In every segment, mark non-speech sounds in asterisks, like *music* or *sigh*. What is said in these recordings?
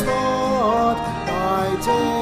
thought by day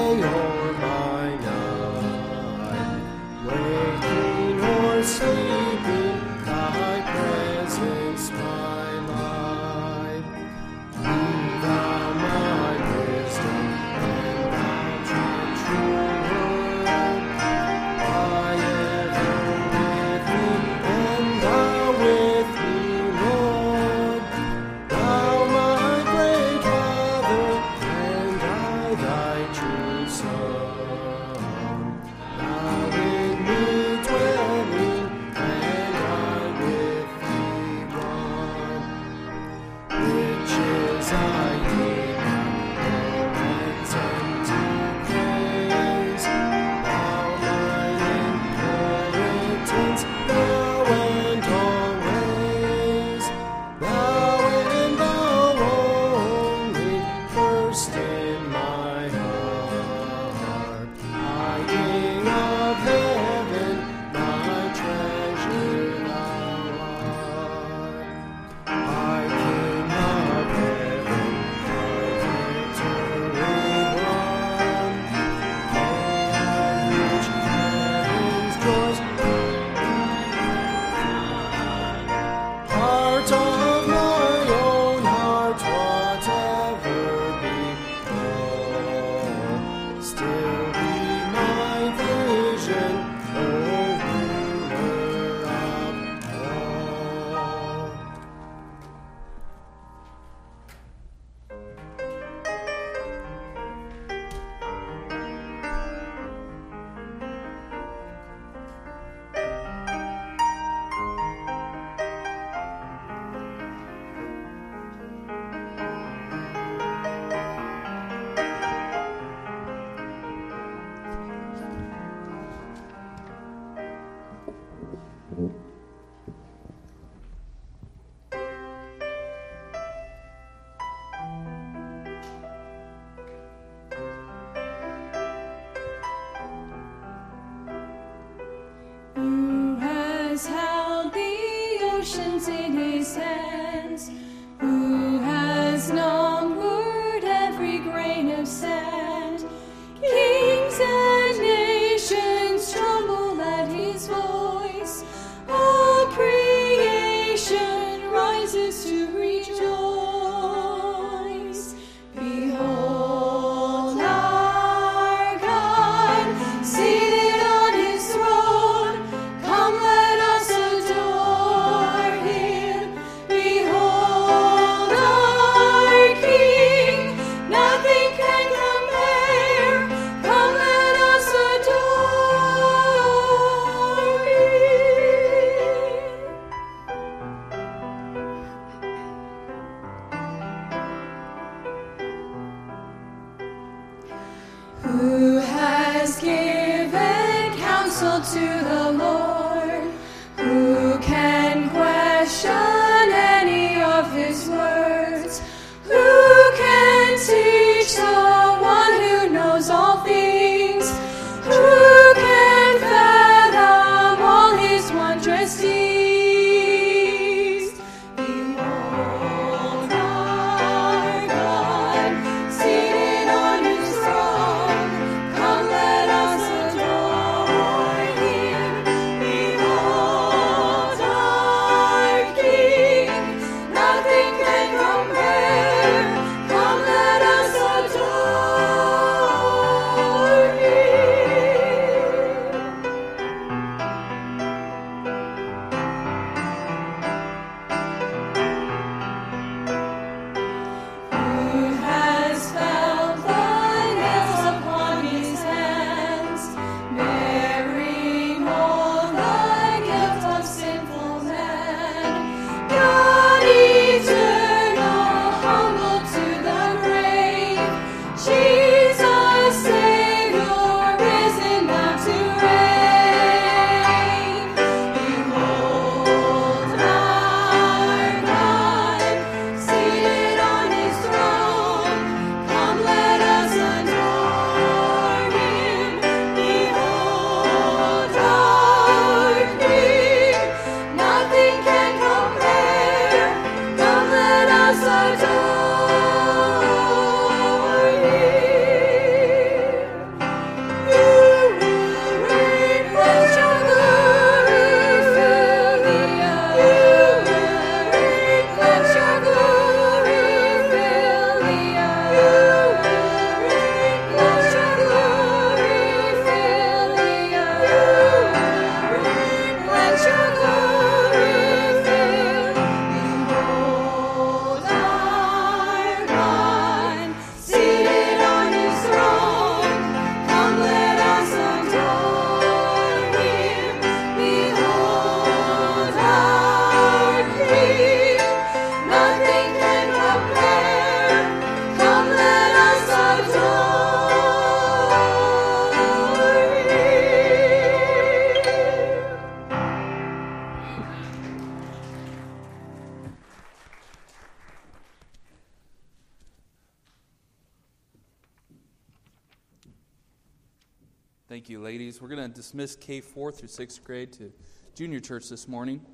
you, ladies. We're going to dismiss K 4 through 6th grade to junior church this morning.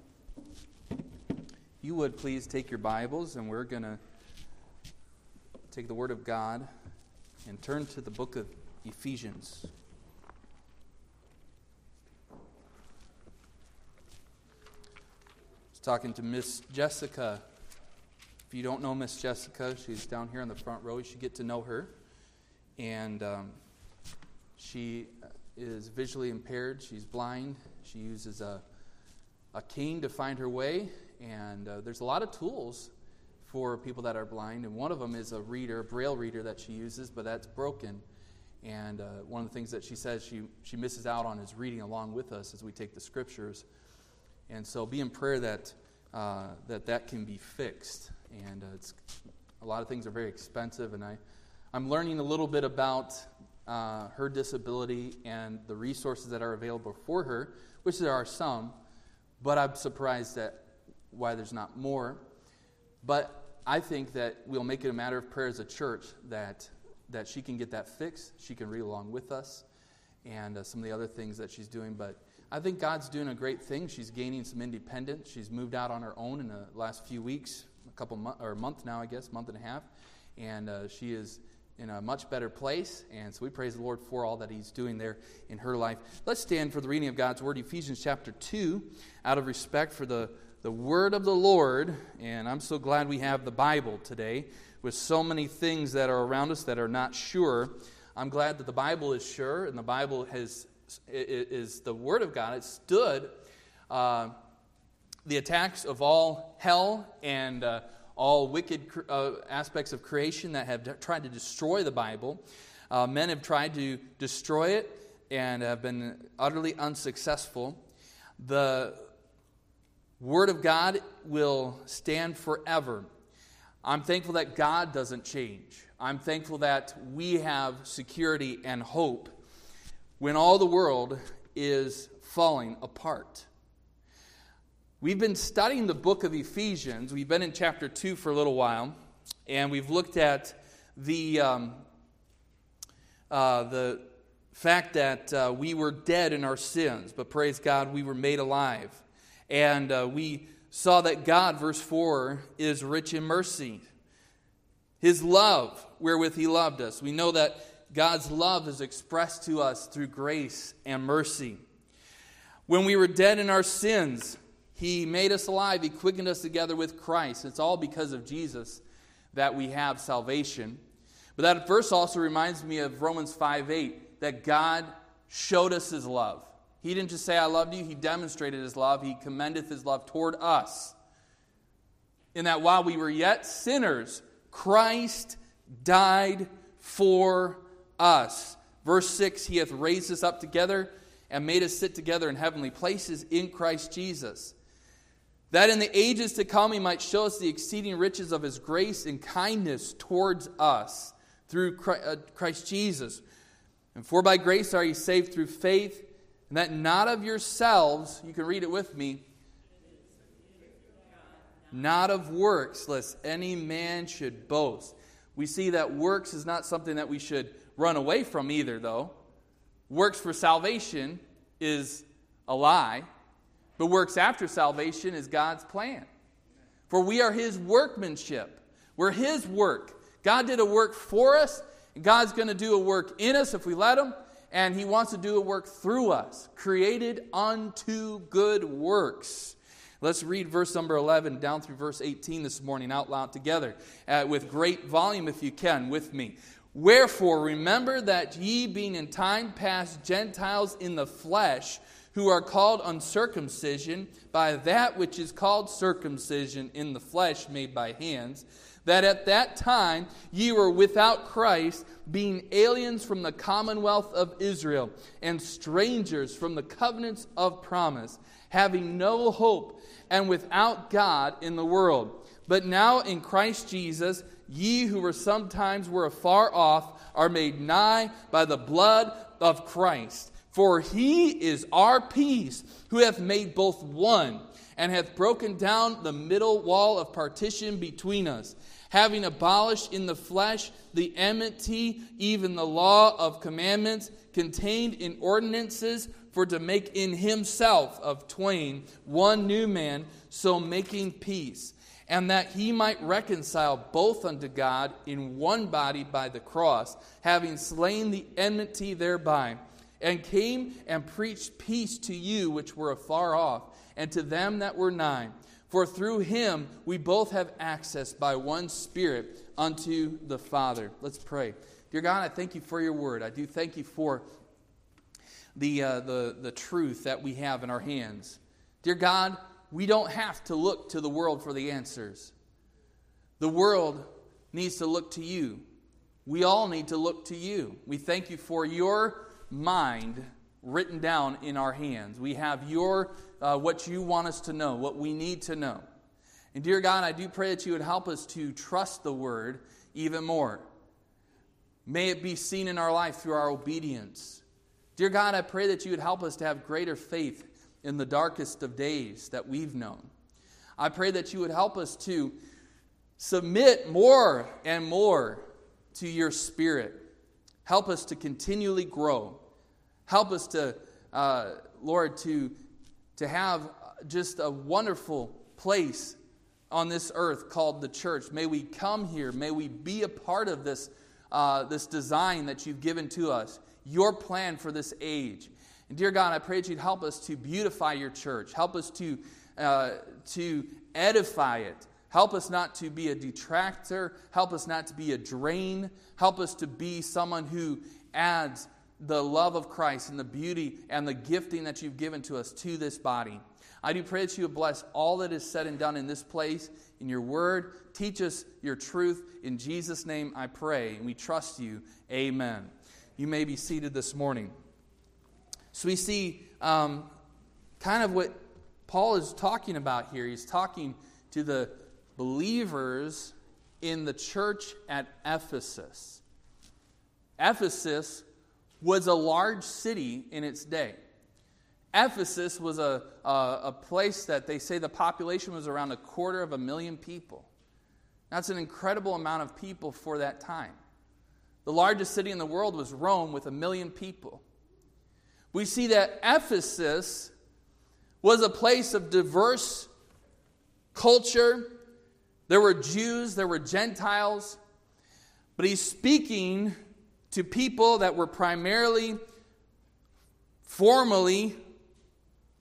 You would please take your Bibles, and we're going to take the Word of God and turn to the book of Ephesians. Talking to Miss Jessica. If you don't know Miss Jessica, she's down here in the front row. You should get to know her. And um, she is visually impaired. She's blind. She uses a, a cane to find her way. And uh, there's a lot of tools for people that are blind. And one of them is a reader, a braille reader that she uses, but that's broken. And uh, one of the things that she says she, she misses out on is reading along with us as we take the scriptures. And so be in prayer that uh, that, that can be fixed. And uh, it's, a lot of things are very expensive. And I, I'm learning a little bit about uh, her disability and the resources that are available for her, which there are some, but I'm surprised at why there's not more. But I think that we'll make it a matter of prayer as a church that, that she can get that fixed. She can read along with us and uh, some of the other things that she's doing. But I think God's doing a great thing. She's gaining some independence. She's moved out on her own in the last few weeks, a couple months, or a month now, I guess, month and a half. And uh, she is in a much better place. And so we praise the Lord for all that He's doing there in her life. Let's stand for the reading of God's Word, Ephesians chapter 2, out of respect for the, the Word of the Lord. And I'm so glad we have the Bible today with so many things that are around us that are not sure. I'm glad that the Bible is sure and the Bible has, is the Word of God. It stood uh, the attacks of all hell and uh, all wicked uh, aspects of creation that have tried to destroy the Bible. Uh, men have tried to destroy it and have been utterly unsuccessful. The Word of God will stand forever. I'm thankful that God doesn't change. I'm thankful that we have security and hope when all the world is falling apart. We've been studying the book of Ephesians. We've been in chapter 2 for a little while, and we've looked at the, um, uh, the fact that uh, we were dead in our sins, but praise God, we were made alive. And uh, we saw that God, verse 4, is rich in mercy. His love, wherewith He loved us. We know that God's love is expressed to us through grace and mercy. When we were dead in our sins, he made us alive. He quickened us together with Christ. It's all because of Jesus that we have salvation. But that verse also reminds me of Romans 5 8, that God showed us his love. He didn't just say, I loved you, he demonstrated his love. He commendeth his love toward us. In that while we were yet sinners, Christ died for us. Verse 6 He hath raised us up together and made us sit together in heavenly places in Christ Jesus that in the ages to come he might show us the exceeding riches of his grace and kindness towards us through uh, Christ Jesus. And for by grace are ye saved through faith, and that not of yourselves, you can read it with me, not of works, lest any man should boast. We see that works is not something that we should run away from either, though. Works for salvation is a lie. But works after salvation is God's plan. For we are His workmanship. We're His work. God did a work for us, and God's going to do a work in us if we let Him, and He wants to do a work through us, created unto good works. Let's read verse number 11 down through verse 18 this morning out loud together uh, with great volume, if you can, with me. Wherefore, remember that ye, being in time past Gentiles in the flesh, who are called uncircumcision by that which is called circumcision in the flesh made by hands, that at that time ye were without Christ, being aliens from the commonwealth of Israel, and strangers from the covenants of promise, having no hope, and without God in the world. But now in Christ Jesus, ye who were sometimes were afar off are made nigh by the blood of Christ. For he is our peace, who hath made both one, and hath broken down the middle wall of partition between us, having abolished in the flesh the enmity, even the law of commandments contained in ordinances, for to make in himself of twain one new man, so making peace, and that he might reconcile both unto God in one body by the cross, having slain the enmity thereby, and came and preached peace to you which were afar off, and to them that were nigh. For through him we both have access by one Spirit unto the Father. Let's pray. Dear God, I thank you for your word. I do thank you for the, uh, the, the truth that we have in our hands. Dear God, we don't have to look to the world for the answers. The world needs to look to you. We all need to look to you. We thank you for your mind written down in our hands. We have your uh, what you want us to know, what we need to know. And dear God, I do pray that you would help us to trust the word even more. May it be seen in our life through our obedience. Dear God, I pray that you would help us to have greater faith in the darkest of days that we've known. I pray that you would help us to submit more and more to your spirit. Help us to continually grow. Help us to, uh, Lord, to to have just a wonderful place on this earth called the church. May we come here. May we be a part of this, uh, this design that you've given to us, your plan for this age. And dear God, I pray that you'd help us to beautify your church. Help us to, uh, to edify it. Help us not to be a detractor. Help us not to be a drain. Help us to be someone who adds the love of Christ and the beauty and the gifting that you've given to us to this body. I do pray that you would bless all that is said and done in this place, in your word. Teach us your truth. In Jesus' name I pray, and we trust you. Amen. You may be seated this morning. So we see um, kind of what Paul is talking about here. He's talking to the believers in the church at Ephesus. Ephesus was a large city in its day. Ephesus was a, a, a, place that they say the population was around a quarter of a million people. That's an incredible amount of people for that time. The largest city in the world was Rome with a million people. We see that Ephesus was a place of diverse culture. There were Jews, there were Gentiles. But he's speaking to people that were primarily, formally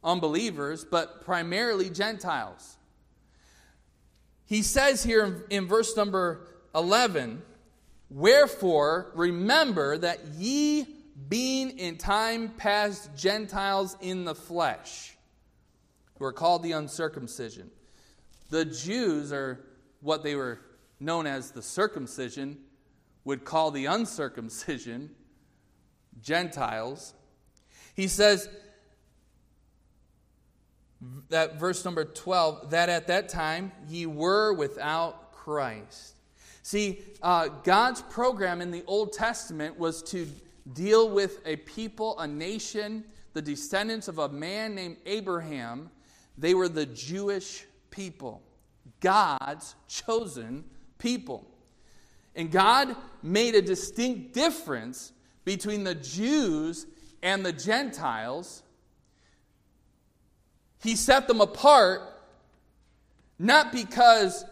unbelievers, but primarily Gentiles. He says here in, verse number 11, Wherefore, remember that ye, being in time past Gentiles in the flesh, who are called the uncircumcision. The Jews are what they were known as the circumcision, would call the uncircumcision Gentiles. He says, that verse number 12, that at that time ye were without Christ. See, uh, God's program in the Old Testament was to deal with a people, a nation, the descendants of a man named Abraham. They were the Jewish people, God's chosen people. And God made a distinct difference between the Jews and the Gentiles. He set them apart not because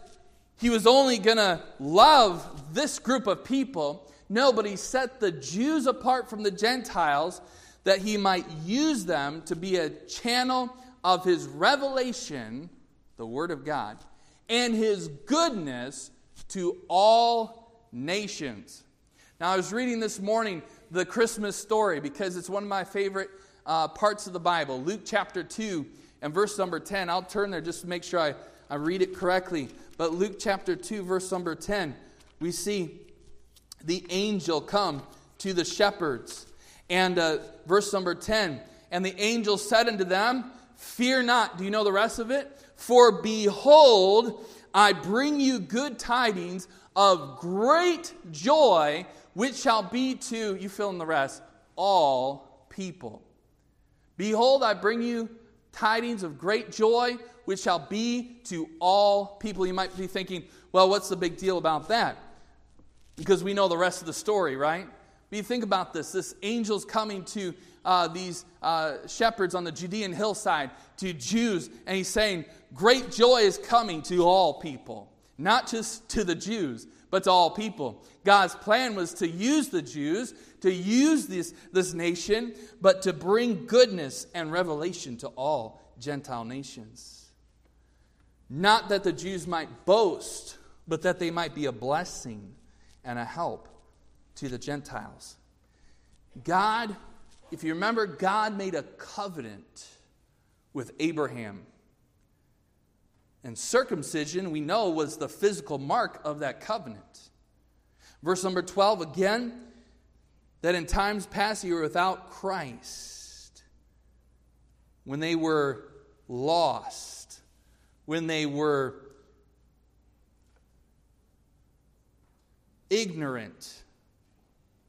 he was only going to love this group of people. No, but he set the Jews apart from the Gentiles that he might use them to be a channel of his revelation, the Word of God, and his goodness to all nations. Now, I was reading this morning the Christmas story because it's one of my favorite uh, parts of the Bible. Luke chapter 2 and verse number 10. I'll turn there just to make sure I, I read it correctly. But Luke chapter 2, verse number 10, we see the angel come to the shepherds. And uh, verse number 10, and the angel said unto them, Fear not. Do you know the rest of it? For behold, I bring you good tidings of great joy, which shall be to, you fill in the rest, all people. Behold, I bring you tidings of great joy, which shall be to all people. You might be thinking, Well, what's the big deal about that? Because we know the rest of the story, right? But you think about this this angel's coming to uh, these uh, shepherds on the Judean hillside, to Jews, and he's saying, Great joy is coming to all people, not just to the Jews, but to all people. God's plan was to use the Jews, to use this, this nation, but to bring goodness and revelation to all Gentile nations. Not that the Jews might boast, but that they might be a blessing and a help to the Gentiles. God, if you remember, God made a covenant with Abraham. And circumcision, we know, was the physical mark of that covenant. Verse number 12 again, that in times past you were without Christ, when they were lost, when they were ignorant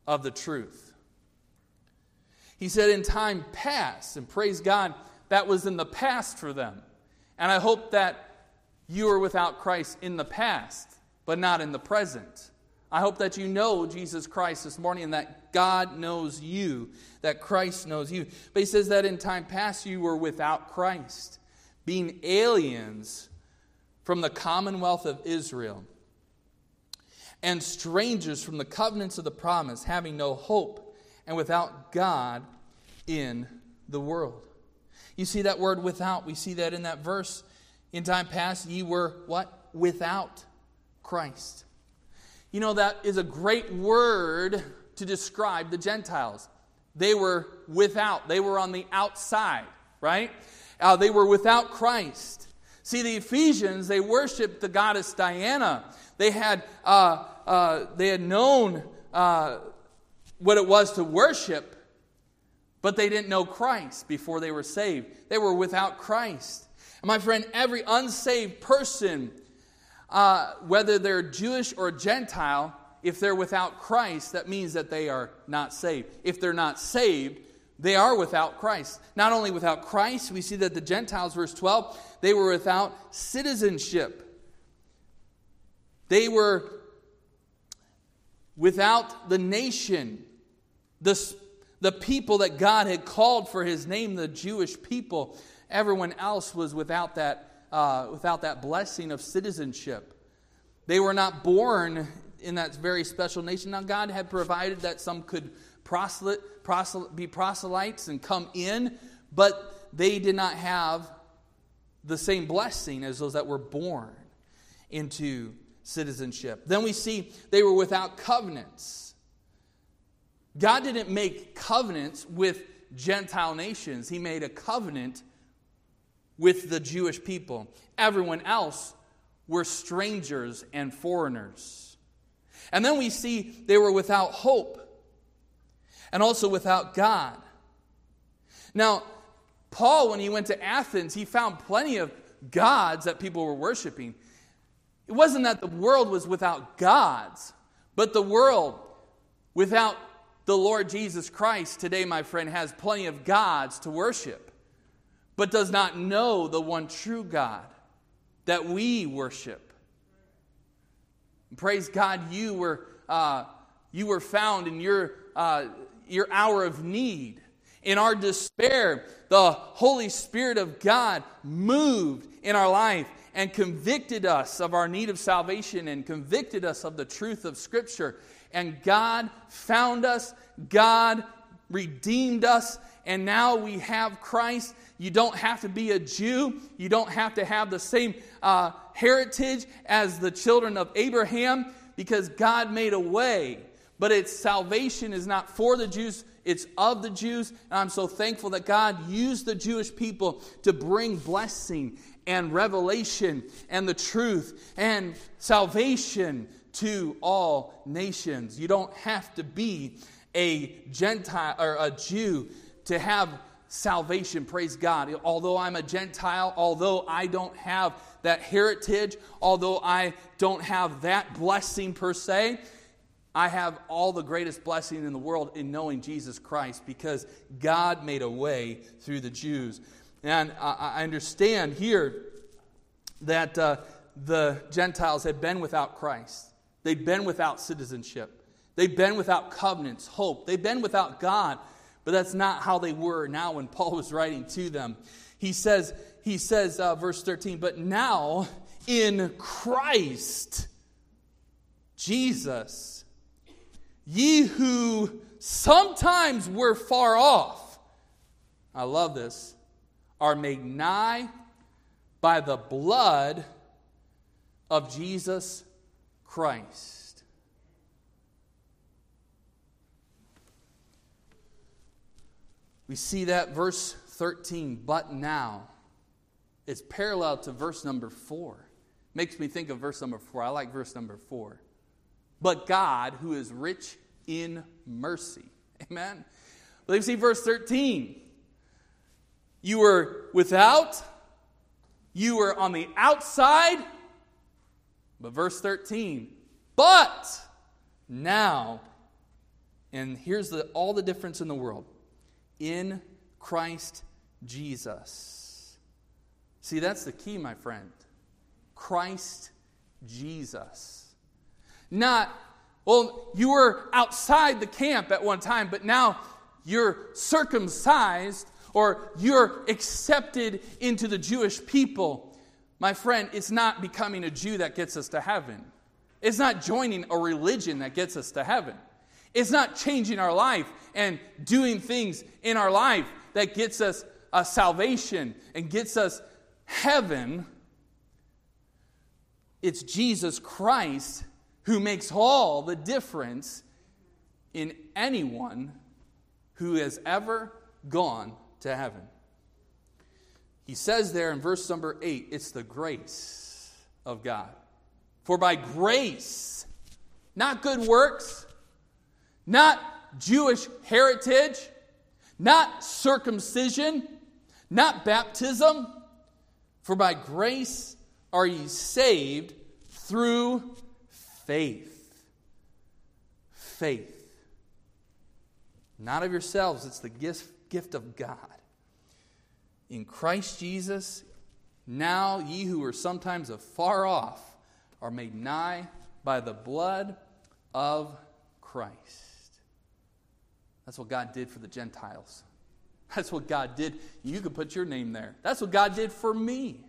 of the truth. He said, in time past, and praise God, that was in the past for them. And I hope that you are without Christ in the past, but not in the present. I hope that you know Jesus Christ this morning and that God knows you, that Christ knows you. But he says that in time past you were without Christ, being aliens from the commonwealth of Israel and strangers from the covenants of the promise, having no hope and without God in the world. You see that word without, we see that in that verse in time past, ye were what? Without Christ. You know, that is a great word to describe the Gentiles. They were without, they were on the outside, right? Uh, they were without Christ. See, the Ephesians, they worshiped the goddess Diana. They had, uh, uh, they had known uh, what it was to worship, but they didn't know Christ before they were saved. They were without Christ. My friend, every unsaved person, uh, whether they're Jewish or Gentile, if they're without Christ, that means that they are not saved. If they're not saved, they are without Christ. Not only without Christ, we see that the Gentiles, verse 12, they were without citizenship. They were without the nation, the, the people that God had called for his name, the Jewish people. Everyone else was without that, uh, without that blessing of citizenship. They were not born in that very special nation. Now, God had provided that some could proselyte, proselyte, be proselytes and come in, but they did not have the same blessing as those that were born into citizenship. Then we see they were without covenants. God didn't make covenants with Gentile nations, He made a covenant with the Jewish people. Everyone else were strangers and foreigners. And then we see they were without hope and also without God. Now, Paul, when he went to Athens, he found plenty of gods that people were worshiping. It wasn't that the world was without gods, but the world without the Lord Jesus Christ today, my friend, has plenty of gods to worship but does not know the one true God that we worship. Praise God, you were, uh, you were found in your, uh, your hour of need. In our despair, the Holy Spirit of God moved in our life and convicted us of our need of salvation and convicted us of the truth of Scripture. And God found us, God redeemed us, and now we have Christ you don't have to be a Jew. You don't have to have the same uh, heritage as the children of Abraham because God made a way. But its salvation is not for the Jews, it's of the Jews. And I'm so thankful that God used the Jewish people to bring blessing and revelation and the truth and salvation to all nations. You don't have to be a Gentile or a Jew to have salvation, praise God. Although I'm a Gentile, although I don't have that heritage, although I don't have that blessing per se, I have all the greatest blessing in the world in knowing Jesus Christ because God made a way through the Jews. And I understand here that uh, the Gentiles had been without Christ. They'd been without citizenship. They'd been without covenants, hope. They'd been without God. But that's not how they were now when Paul was writing to them. He says, he says, uh, verse 13, but now in Christ Jesus, ye who sometimes were far off, I love this, are made nigh by the blood of Jesus Christ. We see that verse 13, but now. It's parallel to verse number 4. Makes me think of verse number 4. I like verse number 4. But God, who is rich in mercy. *laughs* Amen. But you see verse 13. You were without, you were on the outside. But verse 13, but now, and here's the, all the difference in the world in Christ Jesus. See, that's the key, my friend. Christ Jesus. Not, well, you were outside the camp at one time, but now you're circumcised or you're accepted into the Jewish people. My friend, it's not becoming a Jew that gets us to heaven. It's not joining a religion that gets us to heaven. It's not changing our life and doing things in our life that gets us a salvation and gets us heaven. It's Jesus Christ who makes all the difference in anyone who has ever gone to heaven. He says there in verse number 8, it's the grace of God. For by grace, not good works, not Jewish heritage, not circumcision, not baptism, for by grace are ye saved through faith. Faith. Not of yourselves, it's the gift, gift of God in Christ Jesus, now ye who were sometimes afar off are made nigh by the blood of Christ. That's what God did for the Gentiles. *laughs* That's what God did. You could put your name there. That's what God did for me.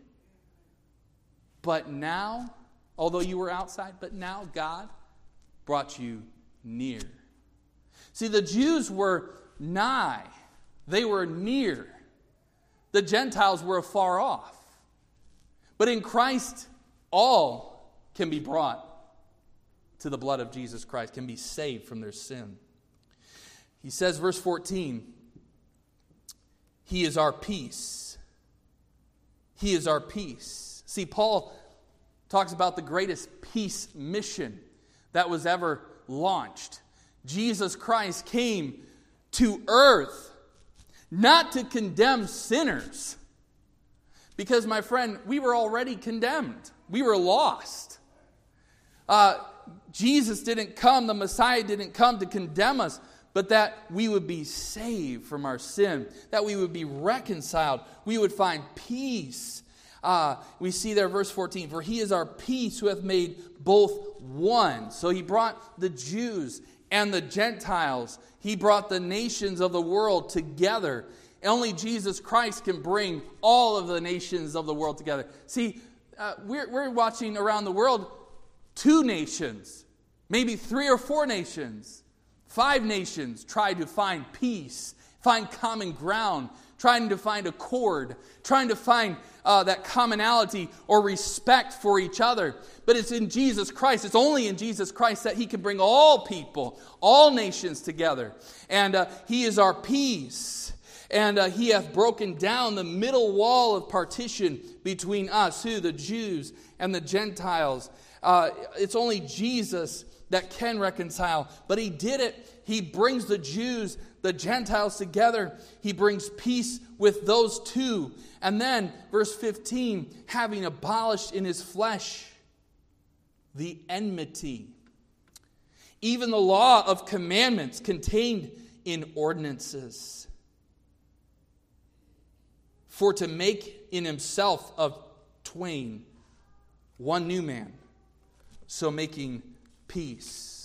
But now, although you were outside, but now God brought you near. See, the Jews were nigh, they were near the Gentiles were afar off. But in Christ, all can be brought to the blood of Jesus Christ, can be saved from their sin. He says, verse 14, He is our peace. He is our peace. See, Paul talks about the greatest peace mission that was ever launched. Jesus Christ came to earth not to condemn sinners. Because, my friend, we were already condemned, we were lost. Uh, Jesus didn't come, the Messiah didn't come to condemn us, but that we would be saved from our sin, that we would be reconciled, we would find peace. Uh, we see there, verse 14, for he is our peace who hath made both one. So he brought the Jews and the Gentiles. He brought the nations of the world together. Only Jesus Christ can bring all of the nations of the world together. See, uh, we're, we're watching around the world two nations, maybe three or four nations, five nations try to find peace, find common ground, trying to find accord, trying to find uh, that commonality or respect for each other. But it's in Jesus Christ, it's only in Jesus Christ that He can bring all people, all nations together. And uh, He is our peace. And uh, He hath broken down the middle wall of partition between us, who, the Jews and the Gentiles. Uh, it's only Jesus that can reconcile. But He did it. He brings the Jews the Gentiles together. He brings peace with those two. And then, verse 15, having abolished in his flesh the enmity, even the law of commandments contained in ordinances, for to make in himself of twain one new man, so making peace.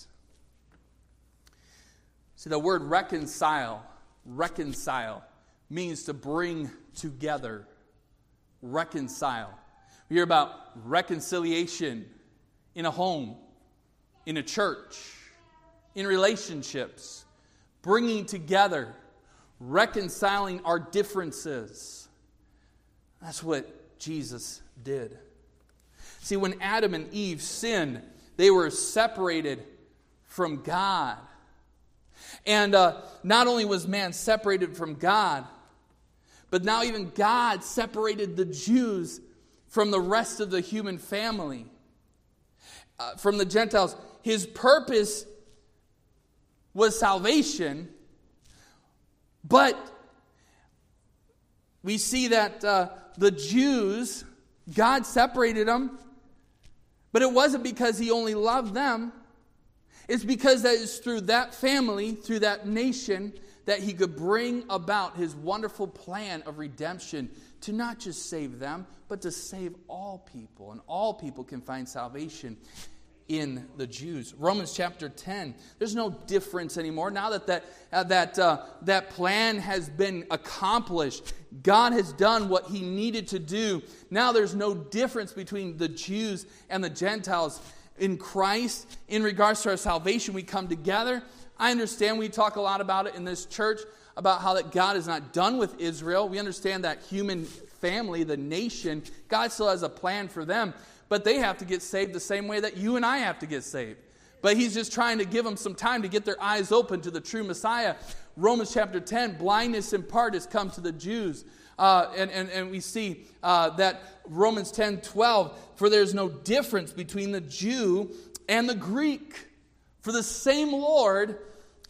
See, the word reconcile, reconcile, means to bring together, reconcile. We hear about reconciliation in a home, in a church, in relationships, bringing together, reconciling our differences. That's what Jesus did. See, when Adam and Eve sinned, they were separated from God. And uh, not only was man separated from God, but now even God separated the Jews from the rest of the human family, uh, from the Gentiles. His purpose was salvation, but we see that uh, the Jews, God separated them but it wasn't because he only loved them. It's because that is through that family, through that nation, that he could bring about his wonderful plan of redemption to not just save them, but to save all people. And all people can find salvation in the Jews. Romans chapter 10, there's no difference anymore. Now that that, uh, that, uh, that plan has been accomplished, God has done what he needed to do. Now there's no difference between the Jews and the Gentiles. In Christ, in regards to our salvation, we come together. I understand we talk a lot about it in this church about how that God is not done with Israel. We understand that human family, the nation, God still has a plan for them but they have to get saved the same way that you and I have to get saved. But he's just trying to give them some time to get their eyes open to the true Messiah. Romans chapter 10 blindness in part has come to the Jews. Uh, and, and, and we see uh, that Romans 10 12, for there's no difference between the Jew and the Greek. For the same Lord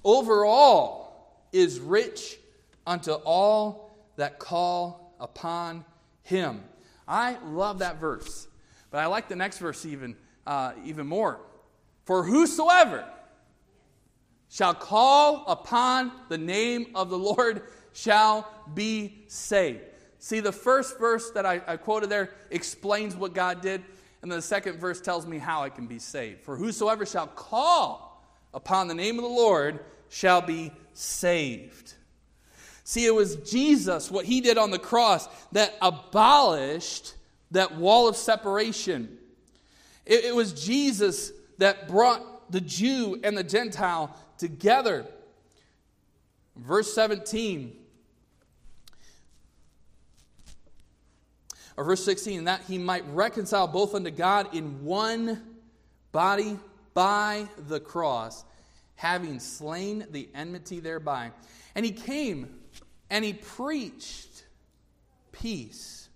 over all is rich unto all that call upon him. I love that verse. But I like the next verse even, uh, even more. For whosoever shall call upon the name of the Lord shall be saved. See, the first verse that I, I quoted there explains what God did, and then the second verse tells me how I can be saved. For whosoever shall call upon the name of the Lord shall be saved. See, it was Jesus, what he did on the cross, that abolished that wall of separation. It, it was Jesus that brought the Jew and the Gentile together. Verse 17. Or verse 16, that he might reconcile both unto God in one body by the cross, having slain the enmity thereby. And he came and he preached peace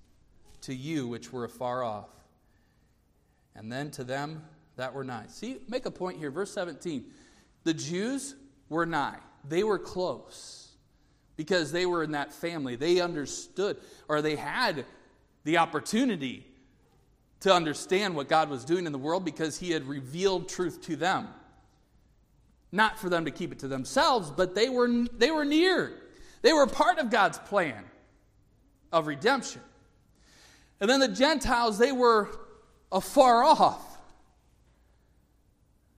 to you which were afar off, and then to them that were nigh. See, make a point here. Verse 17. The Jews were nigh, they were close because they were in that family. They understood, or they had the opportunity to understand what God was doing in the world because He had revealed truth to them. Not for them to keep it to themselves, but they were, they were near. They were part of God's plan of redemption. And then the Gentiles, they were afar off.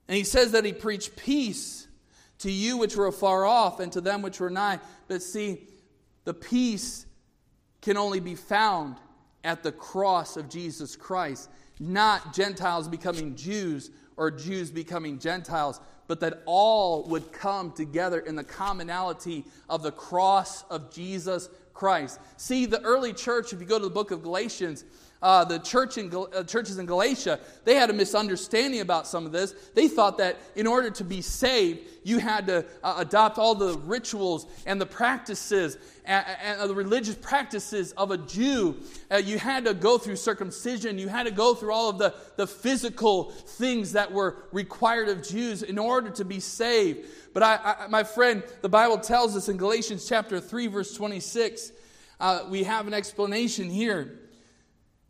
And he says that he preached peace to you which were afar off and to them which were nigh. But see, the peace can only be found at the cross of Jesus Christ, not Gentiles becoming Jews or Jews becoming Gentiles, but that all would come together in the commonality of the cross of Jesus Christ. See, the early church, if you go to the book of Galatians, uh, the church in, uh, churches in Galatia, they had a misunderstanding about some of this. They thought that in order to be saved, you had to uh, adopt all the rituals and the practices and, and the religious practices of a Jew. Uh, you had to go through circumcision. You had to go through all of the, the physical things that were required of Jews in order to be saved. But I, I, my friend, the Bible tells us in Galatians chapter 3, verse 26, uh, we have an explanation here.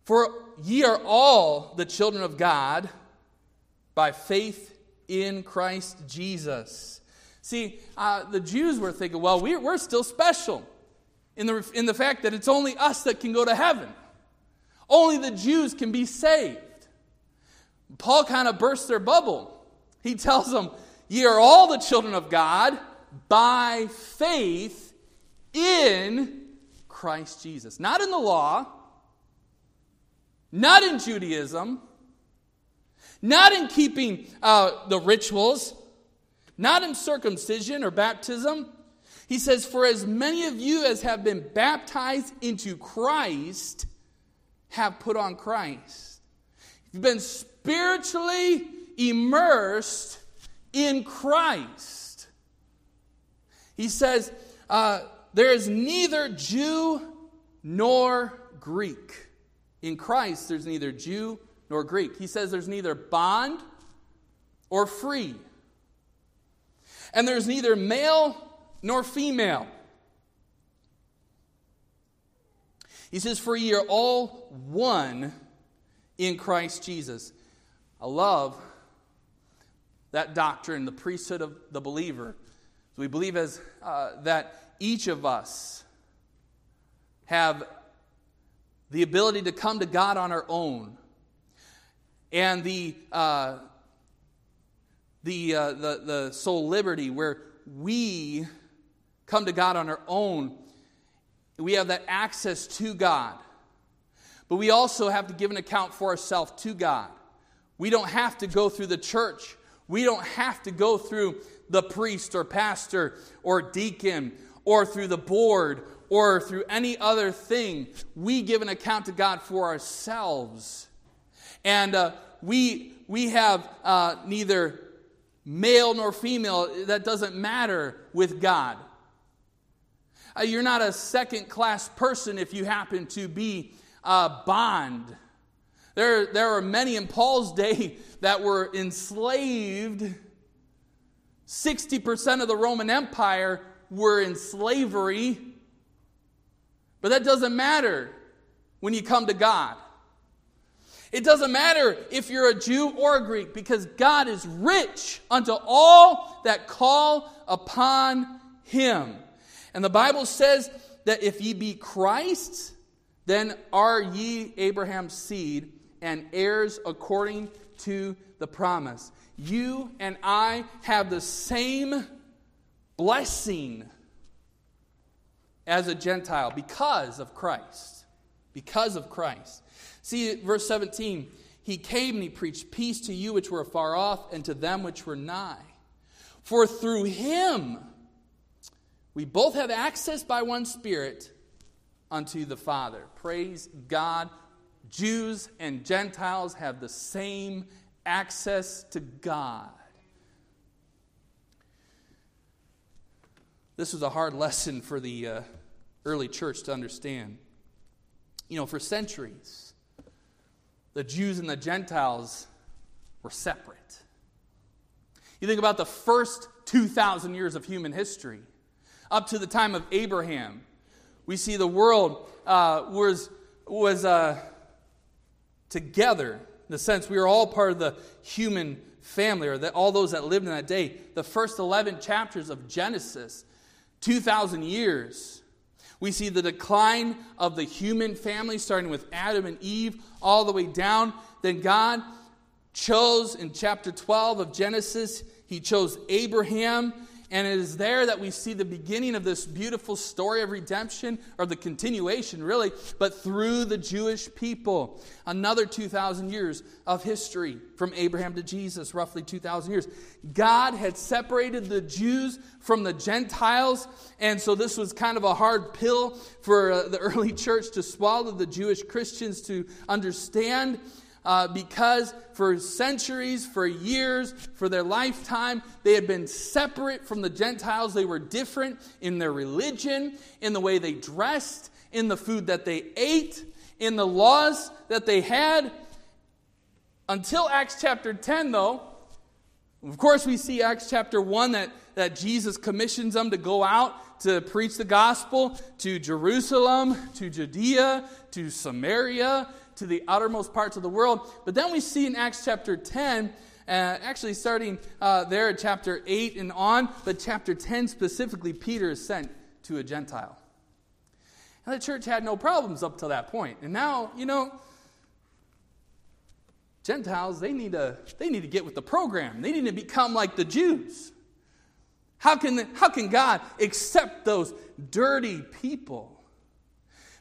For ye are all the children of God by faith in Christ Jesus. See, uh, the Jews were thinking, well, we're, we're still special in the, in the fact that it's only us that can go to heaven. Only the Jews can be saved. Paul kind of bursts their bubble. He tells them, Ye are all the children of God by faith in Christ Jesus. Not in the law, not in Judaism, not in keeping uh, the rituals, not in circumcision or baptism. He says, For as many of you as have been baptized into Christ have put on Christ. You've been spiritually immersed in Christ. He says, uh, There is neither Jew nor Greek. In Christ, there's neither Jew nor Greek. He says there's neither bond or free. And there's neither male nor female. He says, For ye are all one in Christ Jesus. I love that doctrine, the priesthood of the believer. So we believe as uh, that each of us have the ability to come to God on our own, and the, uh, the, uh, the, the soul liberty where we come to God on our own. We have that access to God. But we also have to give an account for ourselves to God. We don't have to go through the church. We don't have to go through the priest or pastor or deacon or through the board or through any other thing. We give an account to God for ourselves. And uh, we, we have uh, neither male nor female, that doesn't matter with God. Uh, you're not a second class person if you happen to be a bond. There, there are many in Paul's day *laughs* that were enslaved. 60% of the Roman Empire were in slavery. But that doesn't matter when you come to God. It doesn't matter if you're a Jew or a Greek because God is rich unto all that call upon him. And the Bible says that if ye be Christ's, then are ye Abraham's seed and heirs according to the promise. You and I have the same blessing as a Gentile because of Christ. Because of Christ. See, verse 17, he came and he preached peace to you which were far off and to them which were nigh. For through him we both have access by one Spirit unto the Father. Praise God. Jews and Gentiles have the same access to God. This was a hard *laughs* lesson for the uh, early church to understand. You know, for centuries, the Jews and the Gentiles were separate. You think about the first 2,000 years of human history, up to the time of Abraham, we see the world uh, was, was uh, together in the sense we were all part of the human family, or that all those that lived in that day. The first 11 chapters of Genesis, 2,000 years, we see the decline of the human family, starting with Adam and Eve, all the way down. Then God chose in chapter 12 of Genesis, He chose Abraham and it is there that we see the beginning of this beautiful story of redemption, or the continuation, really, but through the Jewish people. Another 2,000 years of history from Abraham to Jesus, roughly 2,000 years. God had separated the Jews from the Gentiles, and so this was kind of a hard pill for uh, the *laughs* early church to swallow, the Jewish Christians to understand uh, because for centuries, for years, for their lifetime, they had been separate from the Gentiles. They were different in their religion, in the way they dressed, in the food that they ate, in the laws that they had. Until Acts chapter 10, though, of course, we see Acts chapter 1 that, that Jesus commissions them to go out to preach the gospel to Jerusalem, to Judea, to Samaria, to the outermost parts of the world. But then we see in Acts chapter 10, uh, actually starting uh, there at chapter 8 and on, but chapter 10 specifically, Peter is sent to a Gentile. And the church had no problems up to that point. And now, you know, Gentiles, they need to, they need to get with the program. They need to become like the Jews. How can, how can God accept those dirty people?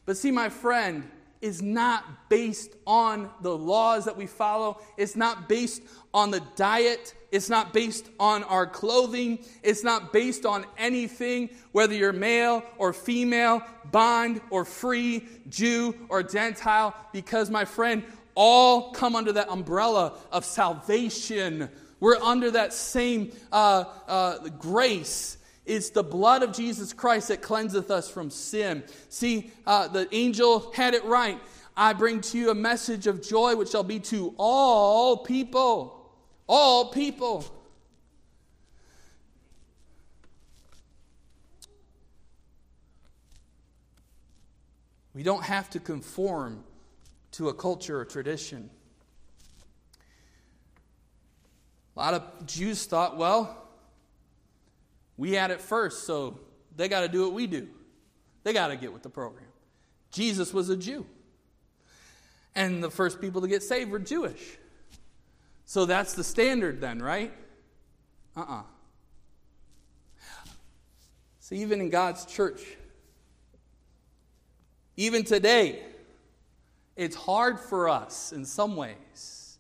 But see, my friend, is not based on the laws that we follow. It's not based on the diet. It's not based on our clothing. It's not based on anything, whether you're male or female, bond or free, Jew or Gentile, because, my friend, all come under that umbrella of salvation. We're under that same uh, uh, grace. It's the blood of Jesus Christ that cleanseth us from sin. See, uh, the angel had it right. I bring to you a message of joy which shall be to all people. All people. We don't have to conform to a culture or tradition. A lot of Jews thought, well, we had it first, so they got to do what we do. They got to get with the program. Jesus was a Jew. And the first people to get saved were Jewish. So that's the standard then, right? Uh uh-uh. uh So even in God's church, even today, it's hard for us in some ways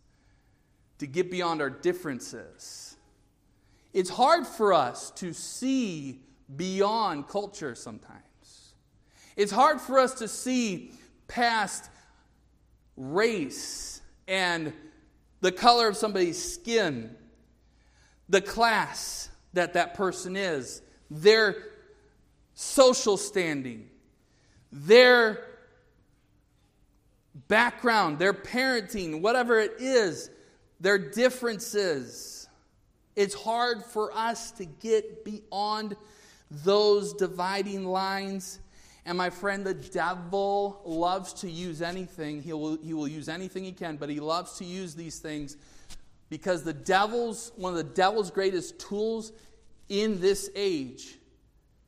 to get beyond our differences it's hard for us to see beyond culture sometimes. It's hard for us to see past race and the color of somebody's skin, the class that that person is, their social standing, their background, their parenting, whatever it is, their differences. It's hard for us to get beyond those dividing lines. And my friend, the devil loves to use anything. He will, he will use anything he can, but he loves to use these things because the devil's, one of the devil's greatest tools in this age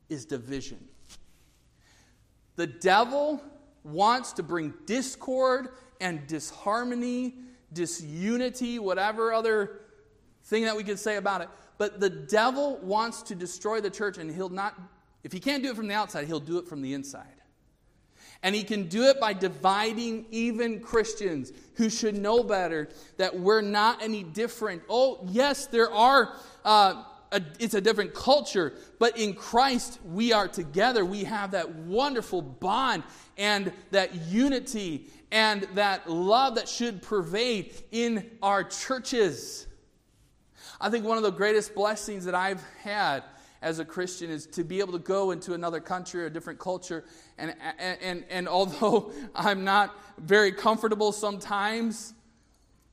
is division. The devil wants to bring discord and disharmony, disunity, whatever other thing that we could say about it. But the devil wants to destroy the church, and he'll not, if he can't do it from the outside, he'll do it from the inside. And he can do it by dividing even Christians who should know better that we're not any different. Oh, yes, there are, uh, a, it's a different culture, but in Christ we are together. We have that wonderful bond and that unity and that love that should pervade in our churches. I think one of the greatest blessings that I've had as a Christian is to be able to go into another country or a different culture. And, and, and, and although *laughs* I'm not very comfortable sometimes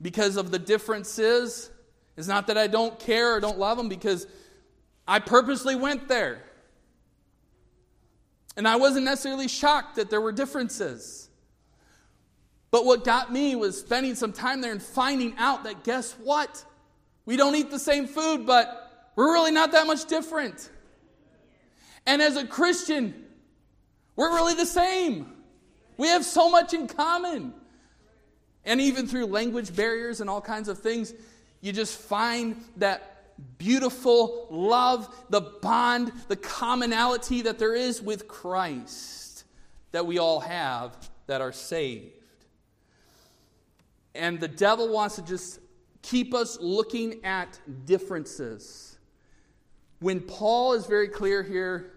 because of the differences, it's not that I don't care or don't love them because I purposely went there. And I wasn't necessarily shocked that there were differences. But what got me was spending some time there and finding out that guess what? We don't eat the same food, but we're really not that much different. And as a Christian, we're really the same. We have so much in common. And even through language barriers and all kinds of things, you just find that beautiful love, the bond, the commonality that there is with Christ that we all have that are saved. And the devil wants to just keep us looking at differences. When Paul is very clear here,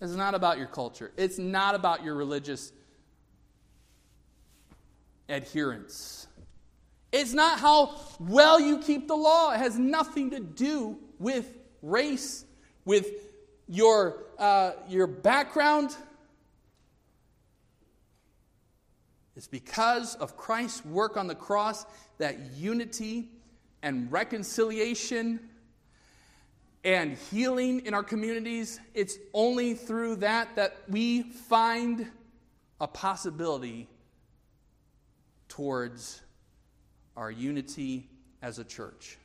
it's not about your culture, it's not about your religious adherence. It's not how well you keep the law. It has nothing to do with race, with your, uh, your background. It's because of Christ's work on the cross that unity and reconciliation and healing in our communities, it's only through that that we find a possibility towards our unity as a church.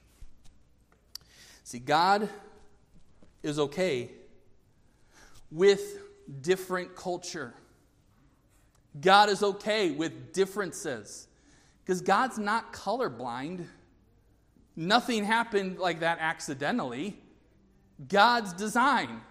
See, God is okay with different culture. God is okay with differences. Because God's not colorblind. Nothing happened like that accidentally. God's design.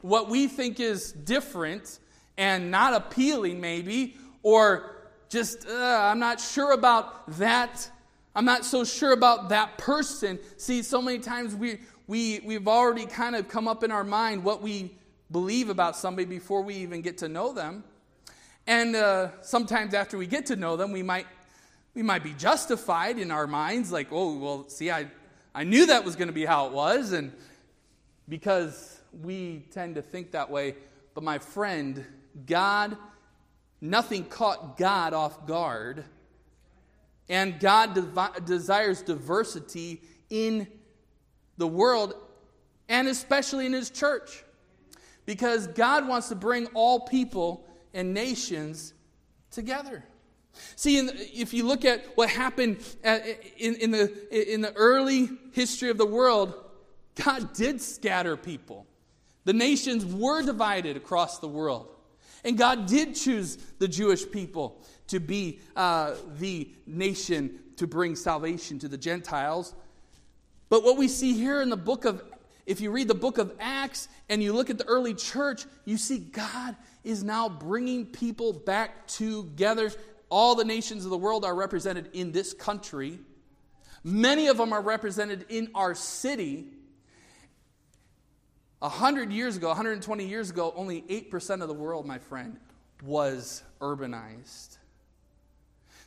What we think is different and not appealing, maybe, or just, uh, I'm not sure about that. I'm not so sure about that person. See, so many times we, we, we've already kind of come up in our mind what we believe about somebody before we even get to know them. And uh, sometimes after we get to know them, we might, we might be justified in our minds, like, oh, well, see, I, I knew that was going to be how it was. And because we tend to think that way. But my friend, God, nothing caught God off guard. And God devi- desires diversity in the world and especially in His church. Because God wants to bring all people and nations together. See, if you look at what happened at, in, in, the, in the early history of the world, God did scatter people. The nations were divided across the world. And God did choose the Jewish people to be uh, the nation to bring salvation to the Gentiles. But what we see here in the book of, if you read the book of Acts and you look at the early church, you see God is now bringing people back together. All the nations of the world are represented in this country. Many of them are represented in our city. A 100 years ago, 120 years ago, only 8% of the world, my friend, was urbanized.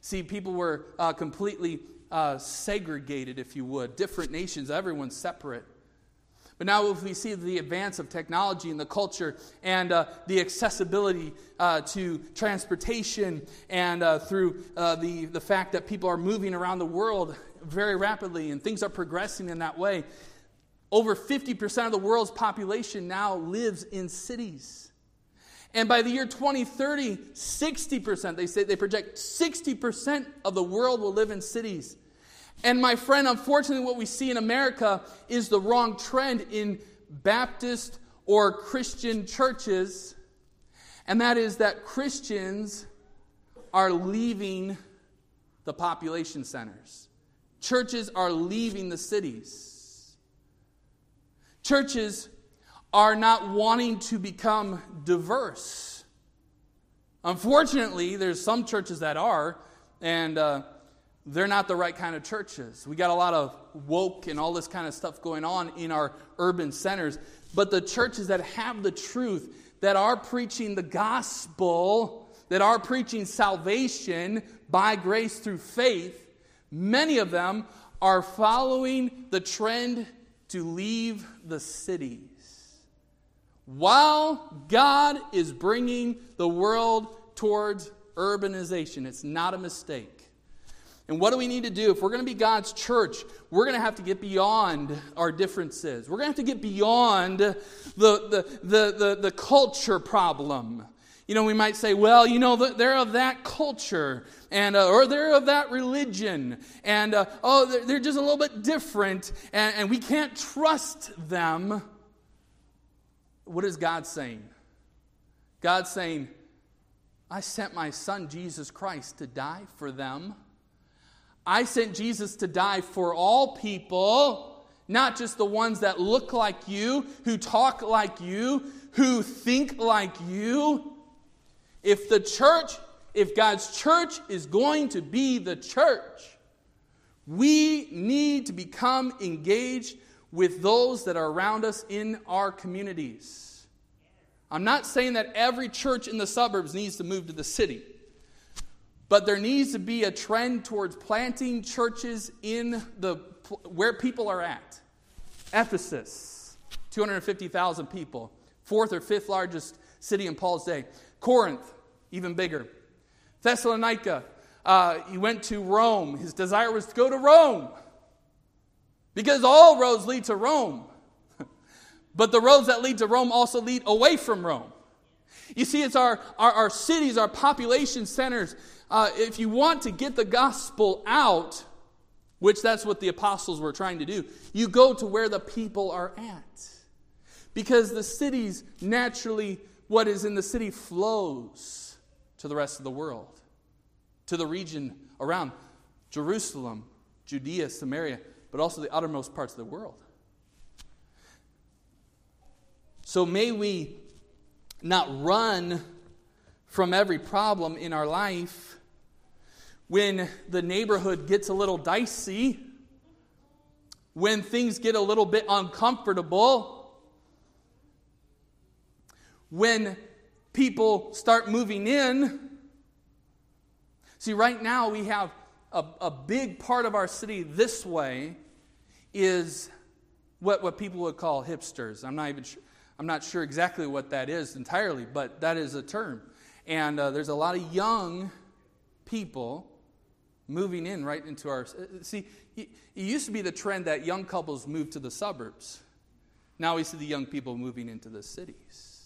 See, people were uh, completely uh, segregated, if you would, different nations, everyone separate. But now, if we see the advance of technology and the culture and uh, the accessibility uh, to transportation and uh, through uh, the, the fact that people are moving around the world very rapidly and things are progressing in that way, over 50% of the world's population now lives in cities. And by the year 2030, 60%, they say they project 60% of the world will live in cities. And my friend, unfortunately, what we see in America is the wrong trend in Baptist or Christian churches, and that is that Christians are leaving the population centers. Churches are leaving the cities. Churches are not wanting to become diverse. Unfortunately, there's some churches that are, and uh, they're not the right kind of churches. We got a lot of woke and all this kind of stuff going on in our urban centers. But the churches that have the truth, that are preaching the gospel, that are preaching salvation by grace through faith, many of them are following the trend to leave the cities while God is bringing the world towards urbanization. It's not a mistake. And what do we need to do? If we're going to be God's church, we're going to have to get beyond our differences. We're going to have to get beyond the, the, the, the, the culture problem. You know, we might say, well, you know, they're of that culture, and uh, or they're of that religion, and uh, oh, they're, they're, just a little bit different, and, and we can't trust them. What is God saying? God's saying, I sent my son Jesus Christ to die for them. I sent Jesus to die for all people, not just the ones that look like you, who talk like you, who think like you. If the church, if God's church is going to be the church, we need to become engaged with those that are around us in our communities. I'm not saying that every church in the suburbs needs to move to the city, but there needs to be a trend towards planting churches in the where people are at. Ephesus, 250,000 people, fourth or fifth largest city in Paul's day. Corinth, even bigger. Thessalonica, uh, he went to Rome. His desire was to go to Rome because all roads lead to Rome. *laughs* but the roads that lead to Rome also lead away from Rome. You see, it's our, our, our cities, our population centers. Uh, if you want to get the gospel out, which that's what the apostles were trying to do, you go to where the people are at. Because the cities naturally what is in the city flows to the rest of the world. to the region around Jerusalem, Judea, Samaria, but also the uttermost parts of the world. So may we not run from every problem in our life when the neighborhood gets a little dicey, when things get a little bit uncomfortable, when people start moving in. See, right now we have a, a big part of our city this way is what, what people would call hipsters. I'm not even sure. I'm not sure exactly what that is entirely, but that is a term. And uh, there's a lot of young people moving in right into our. Uh, see, it used to be the trend that young couples moved to the suburbs. Now we see the young people moving into the cities.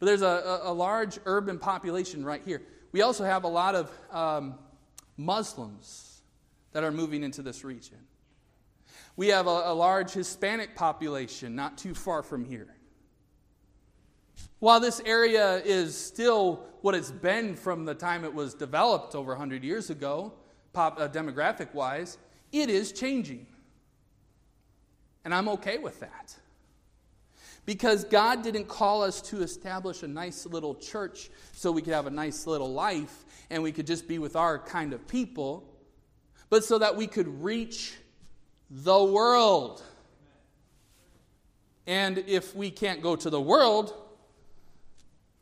But there's a, a large urban population right here. We also have a lot of um, Muslims that are moving into this region. We have a, a large Hispanic population not too far from here. While this area is still what it's been from the time it was developed over 100 years ago, pop, uh, demographic wise, it is changing. And I'm okay with that. Because God didn't call us to establish a nice little church so we could have a nice little life and we could just be with our kind of people, but so that we could reach the world. And if we can't go to the world,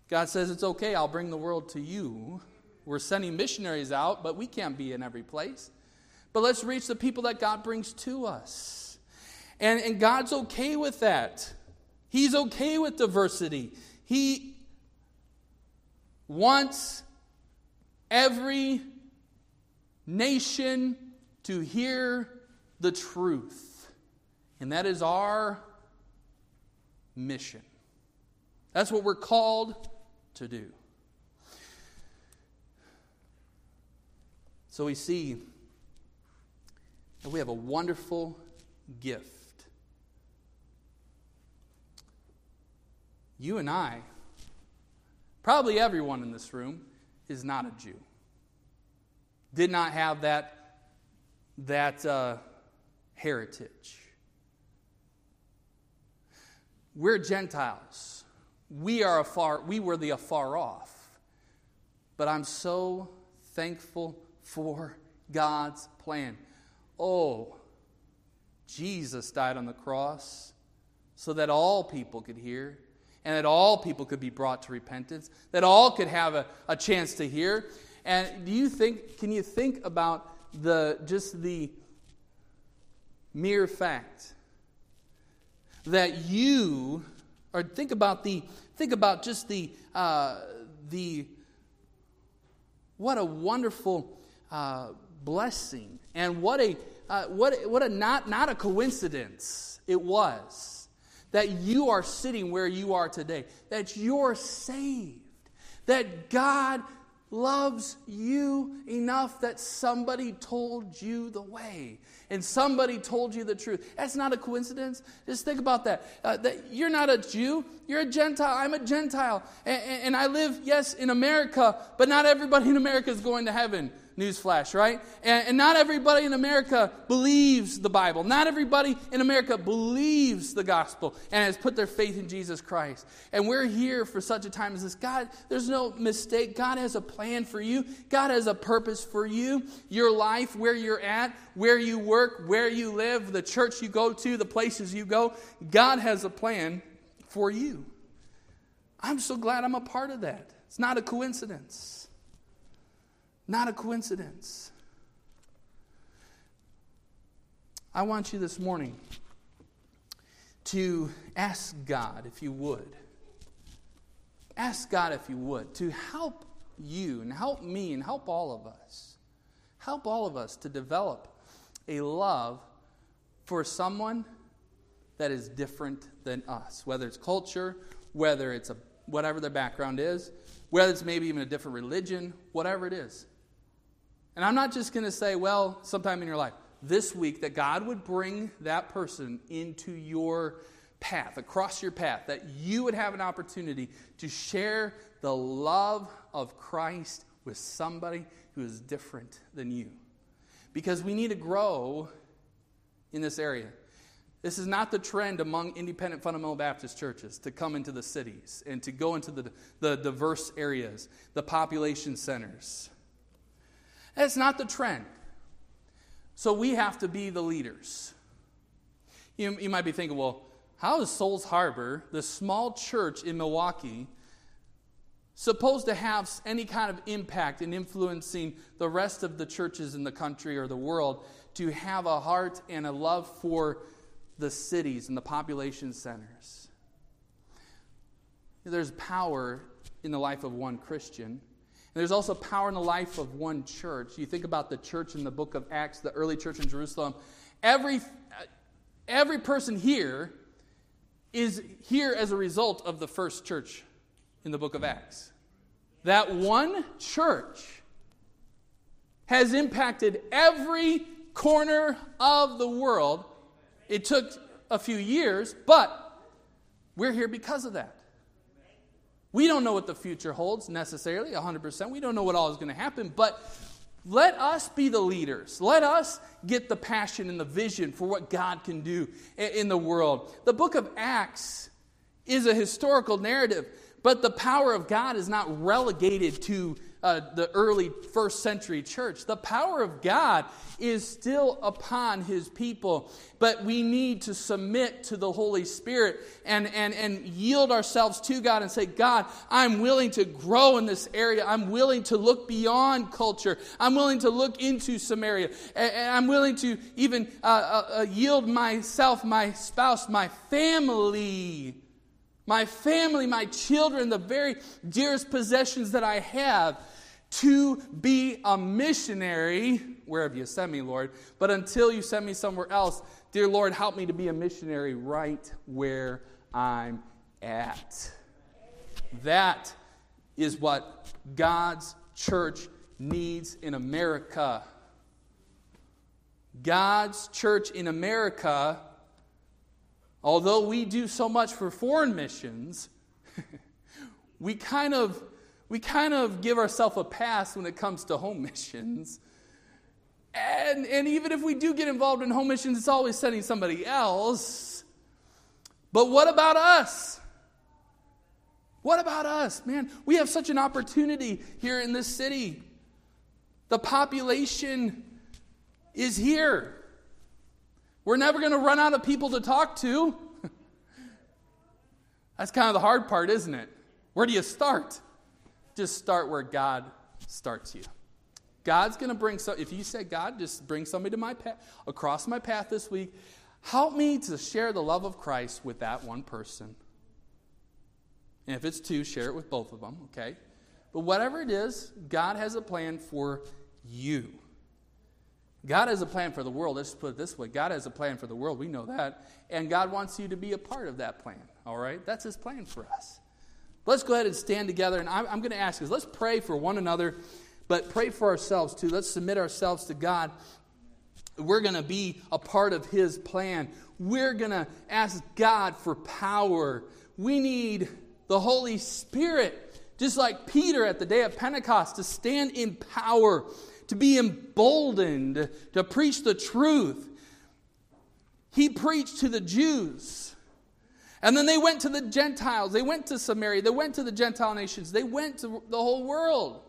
God says it's okay, I'll bring the world to you. We're sending missionaries out, but we can't be in every place. But let's reach the people that God brings to us. And, and God's okay with that. He's okay with diversity. He wants every nation to hear the truth. And that is our mission. That's what we're called to do. So we see that we have a wonderful gift. You and I, probably everyone in this room, is not a Jew. Did not have that, that uh, heritage. We're Gentiles. We are afar, we were the afar off. But I'm so thankful for God's plan. Oh, Jesus died on the cross so that all people could hear and that all people could be brought to repentance, that all could have a, a chance to hear. And do you think, can you think about the just the mere fact that you, or think about the, think about just the, uh, the, what a wonderful uh, blessing and what a, uh, what, what a not, not a coincidence it was that you are sitting where you are today, that you're saved, that God loves you enough that somebody told you the way and somebody told you the truth. That's not a coincidence. Just think about that. Uh, that you're not a Jew, you're a Gentile. I'm a Gentile. And, and I live, yes, in America, but not everybody in America is going to heaven. Newsflash, right? And, and, not everybody in America believes the Bible. Not everybody in America believes the gospel and has put their faith in Jesus Christ. And we're here for such a time as this. God, there's no mistake. God has a plan for you, God has a purpose for you. Your life, where you're at, where you work, where you live, the church you go to, the places you go. God has a plan for you. I'm so glad I'm a part of that. It's not a coincidence. Not a coincidence. I want you this morning to ask God, if you would, ask God, if you would, to help you and help me and help all of us, help all of us to develop a love for someone that is different than us, whether it's culture, whether it's a, whatever their background is, whether it's maybe even a different religion, whatever it is. And I'm not just going to say, well, sometime in your life, this week, that God would bring that person into your path, across your path, that you would have an opportunity to share the love of Christ with somebody who is different than you. Because we need to grow in this area. This is not the trend among independent fundamental Baptist churches to come into the cities and to go into the, the diverse areas, the population centers. That's not the trend. So we have to be the leaders. You, you might be thinking, well, how is Souls Harbor, the small church in Milwaukee, supposed to have any kind of impact in influencing the rest of the churches in the country or the world to have a heart and a love for the cities and the population centers. There's power in the life of one Christian. And there's also power in the life of one church. You think about the church in the book of Acts, the early church in Jerusalem. Every, every person here is here as a result of the first church in the book of Acts. That one church has impacted every corner of the world it took a few years, but we're here because of that. We don't know what the future holds necessarily, 100%. We don't know what all is going to happen, but let us be the leaders. Let us get the passion and the vision for what God can do in the world. The book of Acts is a historical narrative, but the power of God is not relegated to uh, the early first century church. The power of God is still upon his people, but we need to submit to the Holy Spirit and, and, and yield ourselves to God and say, God, I'm willing to grow in this area. I'm willing to look beyond culture. I'm willing to look into Samaria. And, I'm willing to even uh, uh, uh yield myself, my spouse, my family my family, my children, the very dearest possessions that I have, to be a missionary wherever you send me, Lord. But until you send me somewhere else, dear Lord, help me to be a missionary right where I'm at. That is what God's church needs in America. God's church in America although we do so much for foreign missions, *laughs* we kind of we kind of give ourselves a pass when it comes to home *laughs* missions. And, and even if we do get involved in home missions, it's always sending somebody else. But what about us? What about us? Man, we have such an opportunity here in this city. The population is here. We're never going to run out of people to talk to. *laughs* That's kind of the hard part, isn't it? Where do you start? Just start where God starts you. God's going to bring so if you say God just bring somebody to my path across my path this week, help me to share the love of Christ with that one person. And if it's two, share it with both of them, okay? But whatever it is, God has a plan for you. God has a plan for the world. Let's put it this way God has a plan for the world. We know that. And God wants you to be a part of that plan. All right? That's His plan for us. Let's go ahead and stand together. And I'm, I'm going to ask us let's pray for one another, but pray for ourselves too. Let's submit ourselves to God. We're going to be a part of His plan. We're going to ask God for power. We need the Holy Spirit, just like Peter at the day of Pentecost, to stand in power to be emboldened to preach the truth. He preached to the Jews. And then they went to the Gentiles. They went to Samaria. They went to the Gentile nations. They went to the whole world.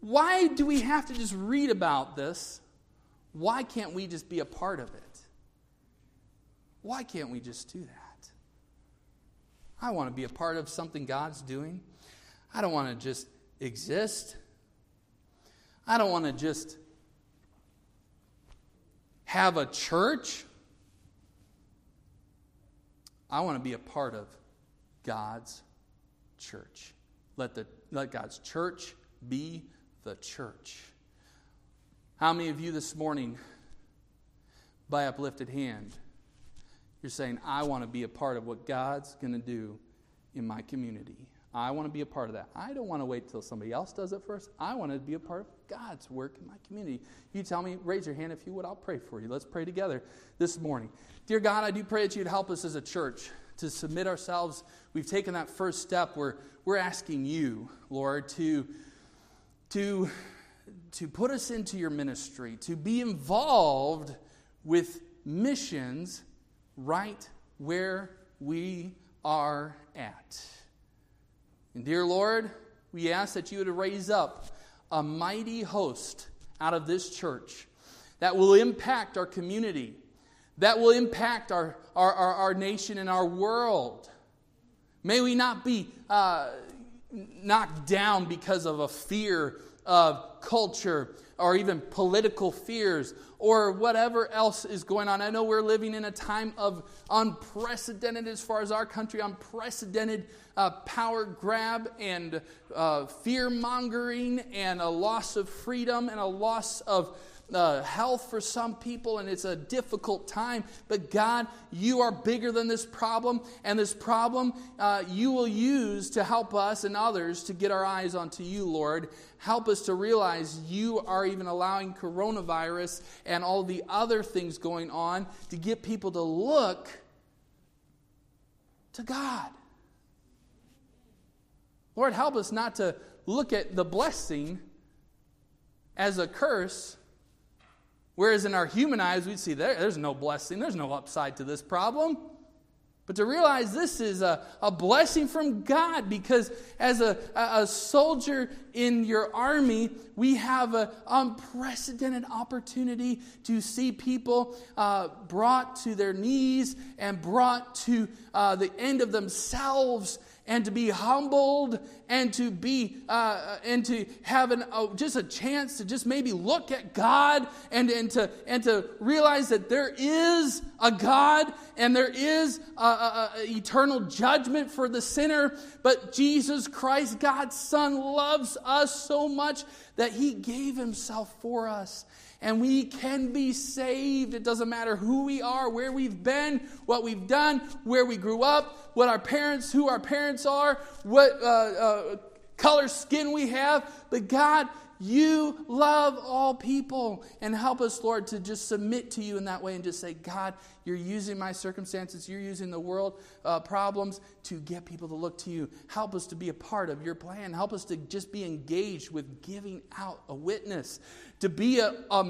Why do we have to just read about this? Why can't we just be a part of it? Why can't we just do that? I want to be a part of something God's doing. I don't want to just exist. I don't want to just have a church. I want to be a part of God's church. Let, the, let God's church be the church. How many of you this morning, by uplifted hand, you're saying, I want to be a part of what God's going to do in my community? I want to be a part of that. I don't want to wait till somebody else does it first. I want to be a part of God's work in my community. You tell me, raise your hand if you would, I'll pray for you. Let's pray together this morning. Dear God, I do pray that you'd help us as a church to submit ourselves. We've taken that first step where we're asking you, Lord, to, to, to put us into your ministry, to be involved with missions right where we are at. And dear Lord, we ask that you would raise up a mighty host out of this church that will impact our community, that will impact our, our, our, our nation and our world. May we not be uh, knocked down because of a fear of culture or even political fears or whatever else is going on. I know we're living in a time of unprecedented, as far as our country, unprecedented uh, power grab and uh, fear mongering and a loss of freedom and a loss of uh, health for some people, and it's a difficult time. But God, you are bigger than this problem, and this problem uh, you will use to help us and others to get our eyes onto you, Lord. Help us to realize you are even allowing coronavirus and all the other things going on to get people to look to God. Lord, help us not to look at the blessing as a curse Whereas in our human eyes, we'd see there, there's no blessing, there's no upside to this problem. But to realize this is a, a blessing from God because as a, a soldier in your army, we have an unprecedented opportunity to see people uh, brought to their knees and brought to uh, the end of themselves and to be humbled and to be uh, and to have an, uh, just a chance to just maybe look at God and, and to and to realize that there is a God and there is a, a, a eternal judgment for the sinner. But Jesus Christ God's son loves us so much that he gave himself for us and we can be saved. It doesn't matter who we are, where we've been, what we've done, where we grew up, what our parents, who our parents are, what uh, uh, color skin we have. But God, you love all people. And help us, Lord, to just submit to you in that way and just say, God, you're using my circumstances, you're using the world uh, problems to get people to look to you. Help us to be a part of your plan. Help us to just be engaged with giving out a witness, to be a, a